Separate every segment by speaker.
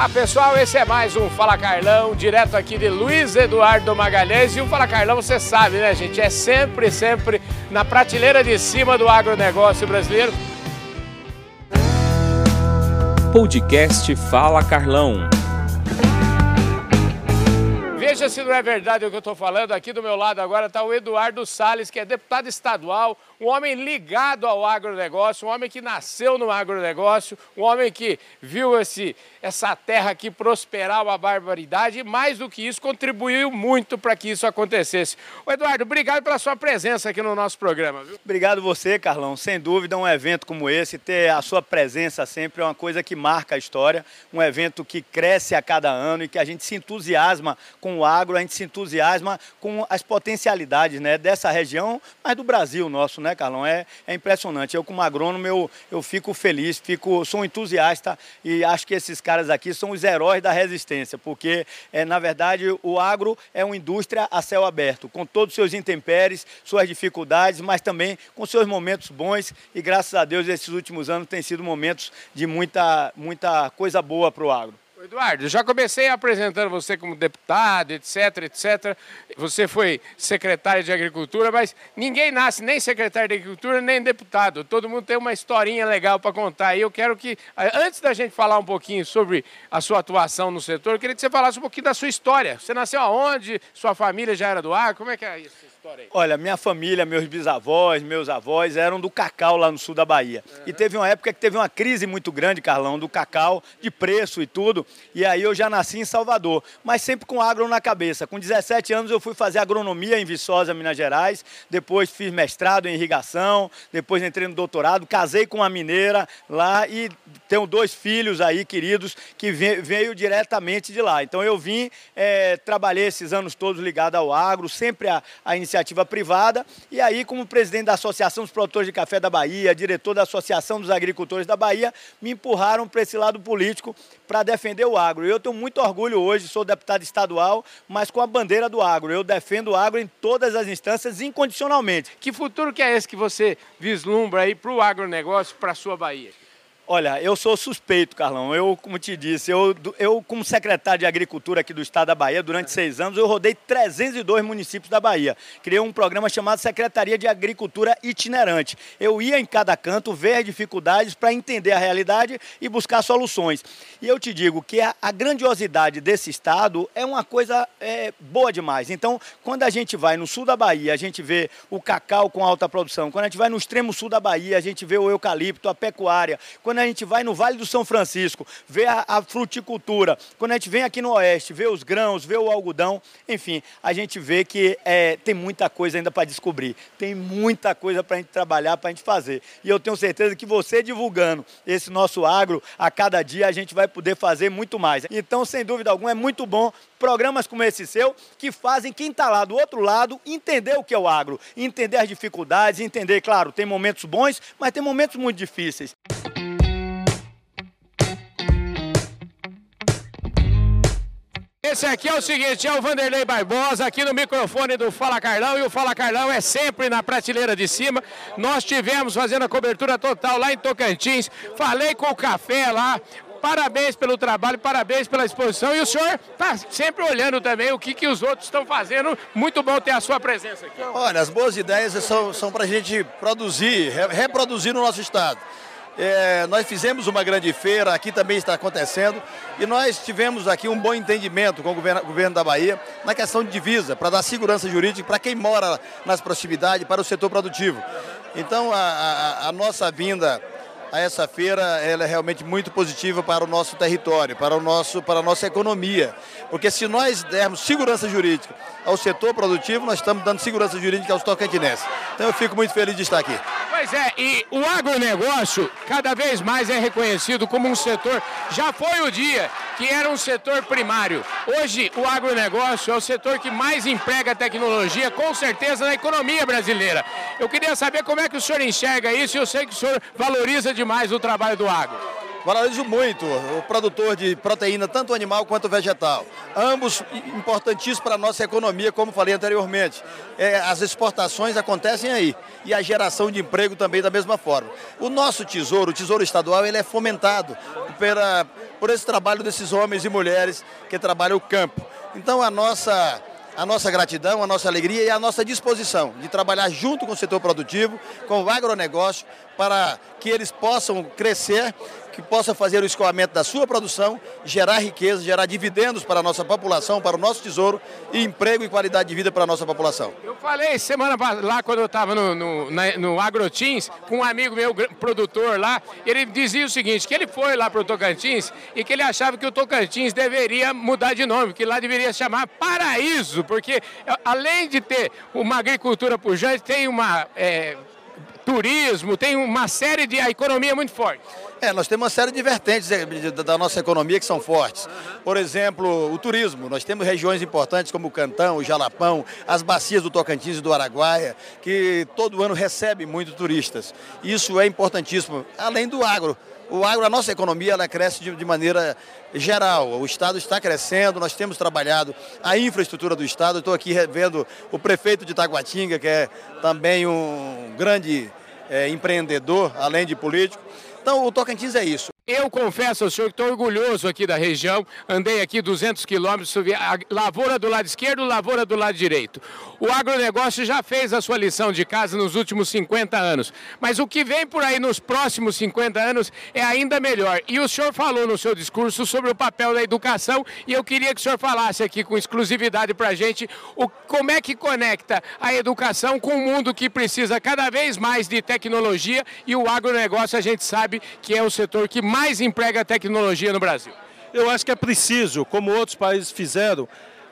Speaker 1: Olá pessoal, esse é mais um Fala Carlão, direto aqui de Luiz Eduardo Magalhães. E o Fala Carlão, você sabe, né, gente? É sempre, sempre na prateleira de cima do agronegócio brasileiro.
Speaker 2: Podcast Fala Carlão.
Speaker 1: Veja se não é verdade o que eu estou falando. Aqui do meu lado agora está o Eduardo Salles, que é deputado estadual, um homem ligado ao agronegócio, um homem que nasceu no agronegócio, um homem que viu esse, essa terra aqui prosperar uma barbaridade e, mais do que isso, contribuiu muito para que isso acontecesse. O Eduardo, obrigado pela sua presença aqui no nosso programa. Viu?
Speaker 3: Obrigado você, Carlão. Sem dúvida, um evento como esse, ter a sua presença sempre é uma coisa que marca a história, um evento que cresce a cada ano e que a gente se entusiasma com o agro, a gente se entusiasma com as potencialidades né, dessa região, mas do Brasil nosso, né? Né, Carlão? É, é impressionante. Eu, como agrônomo, eu, eu fico feliz, fico, sou entusiasta e acho que esses caras aqui são os heróis da resistência, porque, é, na verdade, o agro é uma indústria a céu aberto, com todos os seus intempéries, suas dificuldades, mas também com seus momentos bons e, graças a Deus, esses últimos anos têm sido momentos de muita, muita coisa boa para o agro.
Speaker 1: Eduardo, já comecei apresentando você como deputado, etc, etc. Você foi secretário de Agricultura, mas ninguém nasce nem secretário de Agricultura, nem deputado. Todo mundo tem uma historinha legal para contar. E eu quero que, antes da gente falar um pouquinho sobre a sua atuação no setor, eu queria que você falasse um pouquinho da sua história. Você nasceu aonde? Sua família já era do ar? Como é que é isso?
Speaker 3: História aí? Olha, minha família, meus bisavós, meus avós eram do cacau lá no sul da Bahia. Uhum. E teve uma época que teve uma crise muito grande, Carlão, do cacau, de preço e tudo. E aí eu já nasci em Salvador, mas sempre com agro na cabeça. Com 17 anos eu fui fazer agronomia em Viçosa, Minas Gerais. Depois fiz mestrado em irrigação. Depois entrei no doutorado. Casei com uma mineira lá e tenho dois filhos aí queridos que veio diretamente de lá. Então eu vim, é, trabalhei esses anos todos ligado ao agro, sempre a, a iniciativa iniciativa privada. E aí, como presidente da Associação dos Produtores de Café da Bahia, diretor da Associação dos Agricultores da Bahia, me empurraram para esse lado político para defender o agro. Eu tenho muito orgulho hoje, sou deputado estadual, mas com a bandeira do agro. Eu defendo o agro em todas as instâncias, incondicionalmente.
Speaker 1: Que futuro que é esse que você vislumbra aí para o agronegócio, para a sua Bahia?
Speaker 3: Olha, eu sou suspeito, Carlão. Eu, como te disse, eu, eu como secretário de Agricultura aqui do Estado da Bahia, durante seis anos, eu rodei 302 municípios da Bahia. Criei um programa chamado Secretaria de Agricultura Itinerante. Eu ia em cada canto ver dificuldades para entender a realidade e buscar soluções. E eu te digo que a, a grandiosidade desse Estado é uma coisa é, boa demais. Então, quando a gente vai no sul da Bahia, a gente vê o cacau com alta produção. Quando a gente vai no extremo sul da Bahia, a gente vê o eucalipto, a pecuária. Quando a gente vai no Vale do São Francisco, vê a, a fruticultura, quando a gente vem aqui no Oeste, vê os grãos, vê o algodão, enfim, a gente vê que é, tem muita coisa ainda para descobrir, tem muita coisa para a gente trabalhar, para a gente fazer. E eu tenho certeza que você divulgando esse nosso agro, a cada dia a gente vai poder fazer muito mais. Então, sem dúvida alguma, é muito bom programas como esse seu, que fazem quem está lá do outro lado entender o que é o agro, entender as dificuldades, entender, claro, tem momentos bons, mas tem momentos muito difíceis.
Speaker 1: Esse aqui é o seguinte, é o Vanderlei Barbosa aqui no microfone do Fala Carlão e o Fala Carlão é sempre na prateleira de cima. Nós tivemos fazendo a cobertura total lá em Tocantins, falei com o café lá, parabéns pelo trabalho, parabéns pela exposição. E o senhor está sempre olhando também o que, que os outros estão fazendo. Muito bom ter a sua presença aqui.
Speaker 4: Olha, as boas ideias são, são para a gente produzir, reproduzir no nosso estado. É, nós fizemos uma grande feira, aqui também está acontecendo, e nós tivemos aqui um bom entendimento com o governo, governo da Bahia na questão de divisa, para dar segurança jurídica para quem mora nas proximidades, para o setor produtivo. Então, a, a, a nossa vinda a essa feira ela é realmente muito positiva para o nosso território, para, o nosso, para a nossa economia. Porque se nós dermos segurança jurídica ao setor produtivo, nós estamos dando segurança jurídica aos tocantinenses. Então eu fico muito feliz de estar aqui.
Speaker 1: Pois é, e o agronegócio cada vez mais é reconhecido como um setor. Já foi o dia que era um setor primário. Hoje o agronegócio é o setor que mais emprega tecnologia, com certeza, na economia brasileira. Eu queria saber como é que o senhor enxerga isso e eu sei que o senhor valoriza demais o trabalho do agro.
Speaker 4: Valorizo muito o produtor de proteína, tanto animal quanto vegetal. Ambos importantíssimos para a nossa economia, como falei anteriormente. É, as exportações acontecem aí e a geração de emprego também da mesma forma. O nosso tesouro, o tesouro estadual, ele é fomentado pela, por esse trabalho desses homens e mulheres que trabalham o campo. Então a nossa a nossa gratidão, a nossa alegria e a nossa disposição de trabalhar junto com o setor produtivo, com o agronegócio, para que eles possam crescer que possa fazer o escoamento da sua produção, gerar riqueza, gerar dividendos para a nossa população, para o nosso tesouro e emprego e qualidade de vida para a nossa população.
Speaker 1: Eu falei semana lá quando eu estava no, no, no AgroTeams com um amigo meu, produtor lá, ele dizia o seguinte, que ele foi lá para o Tocantins e que ele achava que o Tocantins deveria mudar de nome, que lá deveria se chamar Paraíso, porque além de ter uma agricultura pujante, tem uma... É, turismo, tem uma série de... a economia é muito forte.
Speaker 4: É, nós temos uma série de vertentes eh, da nossa economia que são fortes. Por exemplo, o turismo. Nós temos regiões importantes como o Cantão, o Jalapão, as bacias do Tocantins e do Araguaia, que todo ano recebem muito turistas. Isso é importantíssimo, além do agro. O agro, a nossa economia, ela cresce de, de maneira geral. O Estado está crescendo, nós temos trabalhado a infraestrutura do Estado. Estou aqui vendo o prefeito de Taguatinga, que é também um grande é, empreendedor, além de político. Então, o Tocantins é isso.
Speaker 1: Eu confesso ao senhor que estou orgulhoso aqui da região. Andei aqui 200 quilômetros, lavoura do lado esquerdo, lavoura do lado direito. O agronegócio já fez a sua lição de casa nos últimos 50 anos. Mas o que vem por aí nos próximos 50 anos é ainda melhor. E o senhor falou no seu discurso sobre o papel da educação e eu queria que o senhor falasse aqui com exclusividade para a gente o, como é que conecta a educação com o mundo que precisa cada vez mais de tecnologia e o agronegócio a gente sabe que é o setor que mais mais emprega tecnologia no Brasil?
Speaker 5: Eu acho que é preciso, como outros países fizeram,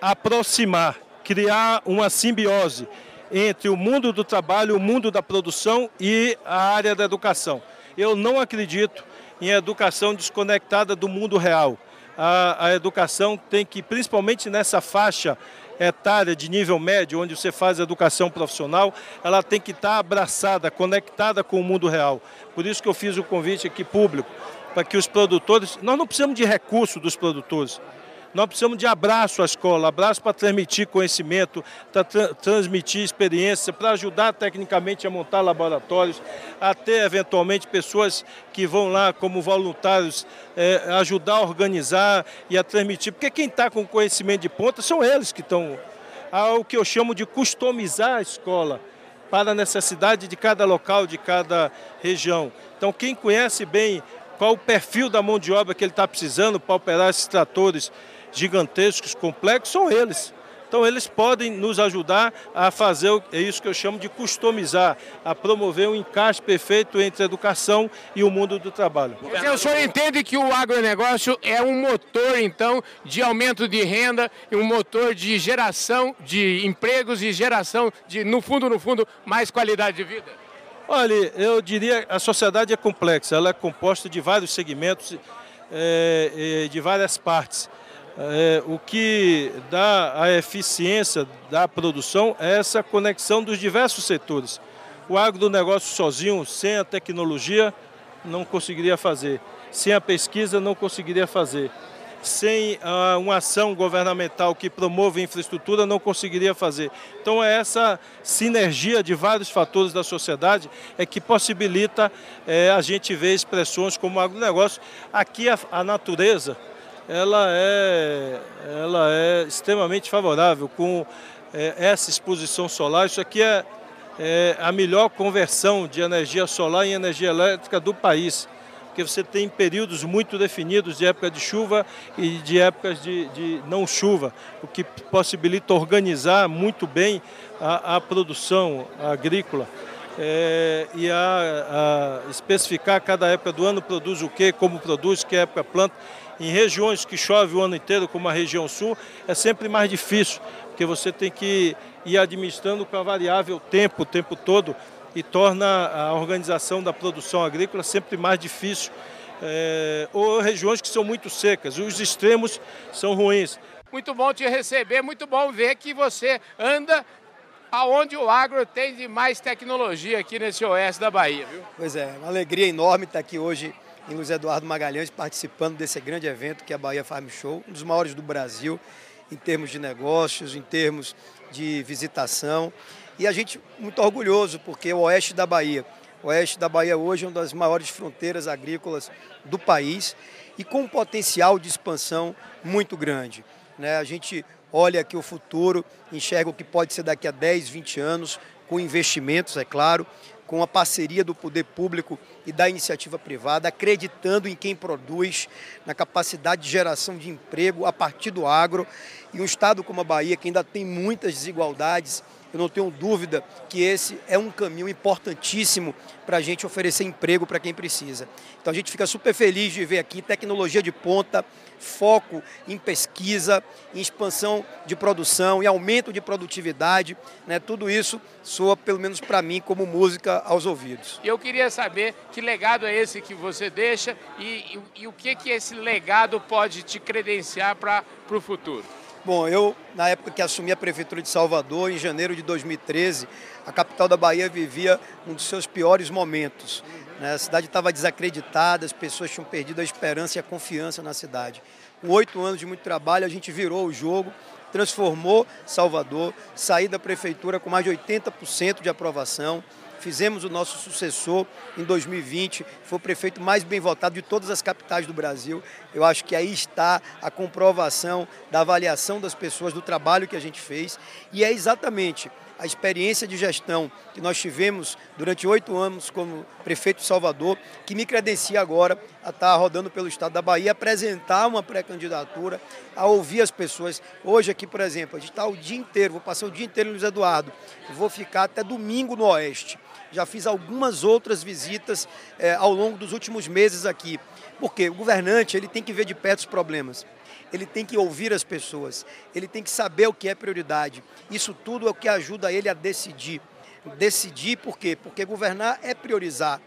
Speaker 5: aproximar, criar uma simbiose entre o mundo do trabalho, o mundo da produção e a área da educação. Eu não acredito em educação desconectada do mundo real. A, a educação tem que, principalmente nessa faixa etária de nível médio, onde você faz educação profissional, ela tem que estar abraçada, conectada com o mundo real. Por isso que eu fiz o convite aqui público para que os produtores. Nós não precisamos de recurso dos produtores. Nós precisamos de abraço à escola, abraço para transmitir conhecimento, para tra transmitir experiência, para ajudar tecnicamente a montar laboratórios, até eventualmente pessoas que vão lá como voluntários é, ajudar a organizar e a transmitir. Porque quem está com conhecimento de ponta são eles que estão. Há o que eu chamo de customizar a escola para a necessidade de cada local, de cada região. Então, quem conhece bem qual o perfil da mão de obra que ele está precisando para operar esses tratores gigantescos, complexos, são eles. Então eles podem nos ajudar a fazer é isso que eu chamo de customizar, a promover um encaixe perfeito entre a educação e o mundo do trabalho.
Speaker 1: o senhor entende que o agronegócio é um motor, então, de aumento de renda um motor de geração de empregos e geração de, no fundo, no fundo, mais qualidade de vida?
Speaker 5: Olha, eu diria a sociedade é complexa, ela é composta de vários segmentos, é, de várias partes. É, o que dá a eficiência da produção é essa conexão dos diversos setores. O agronegócio sozinho, sem a tecnologia, não conseguiria fazer. Sem a pesquisa, não conseguiria fazer sem uh, uma ação governamental que promova infraestrutura, não conseguiria fazer. Então, é essa sinergia de vários fatores da sociedade é que possibilita é, a gente ver expressões como agronegócio. Aqui, a, a natureza ela é, ela é extremamente favorável com é, essa exposição solar. Isso aqui é, é a melhor conversão de energia solar em energia elétrica do país porque você tem períodos muito definidos de época de chuva e de épocas de, de não chuva, o que possibilita organizar muito bem a, a produção agrícola. É, e a, a, especificar cada época do ano produz o que, como produz, que época planta. Em regiões que chove o ano inteiro, como a região sul, é sempre mais difícil, porque você tem que ir administrando com a variável tempo, o tempo todo, e torna a organização da produção agrícola sempre mais difícil. É, ou regiões que são muito secas, os extremos são ruins.
Speaker 1: Muito bom te receber, muito bom ver que você anda aonde o agro tem de mais tecnologia aqui nesse oeste da Bahia, viu?
Speaker 6: Pois é, uma alegria enorme estar aqui hoje em Luiz Eduardo Magalhães, participando desse grande evento que é a Bahia Farm Show, um dos maiores do Brasil, em termos de negócios, em termos de visitação. E a gente muito orgulhoso, porque o oeste da Bahia, o oeste da Bahia hoje é uma das maiores fronteiras agrícolas do país e com um potencial de expansão muito grande. Né? A gente olha aqui o futuro, enxerga o que pode ser daqui a 10, 20 anos, com investimentos, é claro, com a parceria do poder público e da iniciativa privada, acreditando em quem produz, na capacidade de geração de emprego a partir do agro. E um estado como a Bahia, que ainda tem muitas desigualdades, eu não tenho dúvida que esse é um caminho importantíssimo para a gente oferecer emprego para quem precisa. Então a gente fica super feliz de ver aqui tecnologia de ponta, foco em pesquisa, em expansão de produção e aumento de produtividade. Né? Tudo isso soa, pelo menos para mim, como música aos ouvidos.
Speaker 1: Eu queria saber que legado é esse que você deixa e, e, e o que, que esse legado pode te credenciar para o futuro.
Speaker 6: Bom, eu, na época que assumi a Prefeitura de Salvador, em janeiro de 2013, a capital da Bahia vivia um dos seus piores momentos. Né? A cidade estava desacreditada, as pessoas tinham perdido a esperança e a confiança na cidade. Com oito anos de muito trabalho, a gente virou o jogo, transformou Salvador, saí da Prefeitura com mais de 80% de aprovação, Fizemos o nosso sucessor em 2020, foi o prefeito mais bem votado de todas as capitais do Brasil. Eu acho que aí está a comprovação da avaliação das pessoas do trabalho que a gente fez. E é exatamente a experiência de gestão que nós tivemos durante oito anos como prefeito de Salvador, que me credencia agora a estar rodando pelo estado da Bahia, apresentar uma pré-candidatura, a ouvir as pessoas. Hoje aqui, por exemplo, a gente está o dia inteiro, vou passar o dia inteiro em Luiz Eduardo, vou ficar até domingo no Oeste. Já fiz algumas outras visitas é, ao longo dos últimos meses aqui, porque o governante ele tem que ver de perto os problemas ele tem que ouvir as pessoas, ele tem que saber o que é prioridade. Isso tudo é o que ajuda ele a decidir. Decidir por quê? Porque governar é priorizar.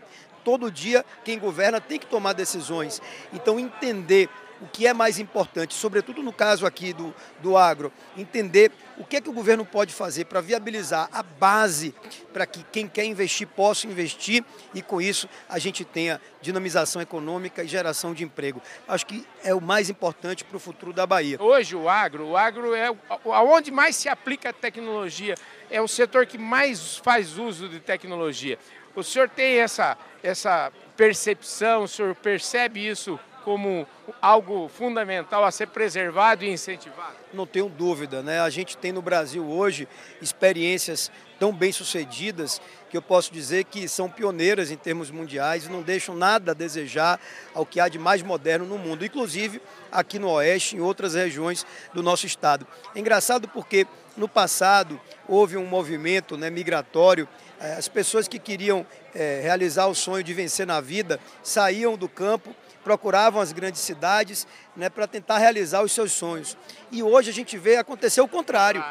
Speaker 6: Todo dia quem governa tem que tomar decisões. Então entender o que é mais importante, sobretudo no caso aqui do, do agro, entender o que é que o governo pode fazer para viabilizar a base para que quem quer investir possa investir e com isso a gente tenha dinamização econômica e geração de emprego. Acho que é o mais importante para o futuro da Bahia.
Speaker 1: Hoje o agro, o agro é aonde mais se aplica a tecnologia, é o setor que mais faz uso de tecnologia. O senhor tem essa, essa percepção, o senhor percebe isso como algo fundamental a ser preservado e incentivado?
Speaker 6: Não tenho dúvida, né? A gente tem no Brasil hoje experiências tão bem sucedidas que eu posso dizer que são pioneiras em termos mundiais e não deixam nada a desejar ao que há de mais moderno no mundo, inclusive aqui no Oeste, em outras regiões do nosso estado. É engraçado porque no passado houve um movimento né, migratório, eh, as pessoas que queriam é, realizar o sonho de vencer na vida saíam do campo procuravam as grandes cidades né, para tentar realizar os seus sonhos. E hoje a gente vê acontecer o contrário.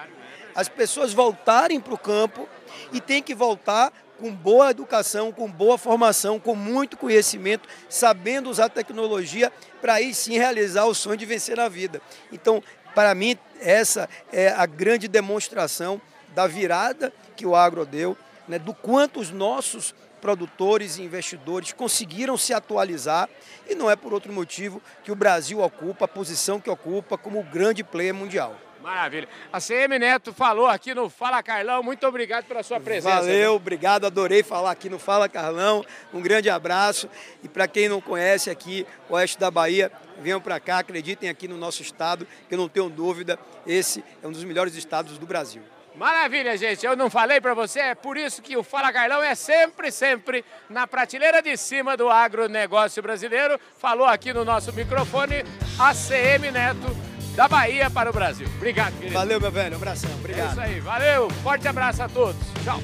Speaker 6: As pessoas voltarem para o campo e tem que voltar com boa educação, com boa formação, com muito conhecimento, sabendo usar tecnologia para aí sim realizar o sonho de vencer na vida. Então, para mim, essa é a grande demonstração da virada que o agro deu, né, do quanto os nossos produtores e investidores conseguiram se atualizar e não é por outro motivo que o Brasil ocupa a posição que ocupa como grande player mundial.
Speaker 1: Maravilha. A CM Neto falou aqui no Fala Carlão. Muito obrigado pela sua presença.
Speaker 6: Valeu, obrigado. Adorei falar aqui no Fala Carlão. Um grande abraço. E para quem não conhece aqui, o Oeste da Bahia, venham para cá, acreditem aqui no nosso estado, que eu não tenho dúvida, esse é um dos melhores estados do Brasil.
Speaker 1: Maravilha, gente. Eu não falei para você, é por isso que o Fala Carlão é sempre, sempre na prateleira de cima do agronegócio brasileiro. Falou aqui no nosso microfone ACM Neto, da Bahia para o Brasil. Obrigado, querido.
Speaker 6: Valeu, meu velho. Um abração. Obrigado.
Speaker 1: É isso aí. Valeu. Forte abraço a todos. Tchau.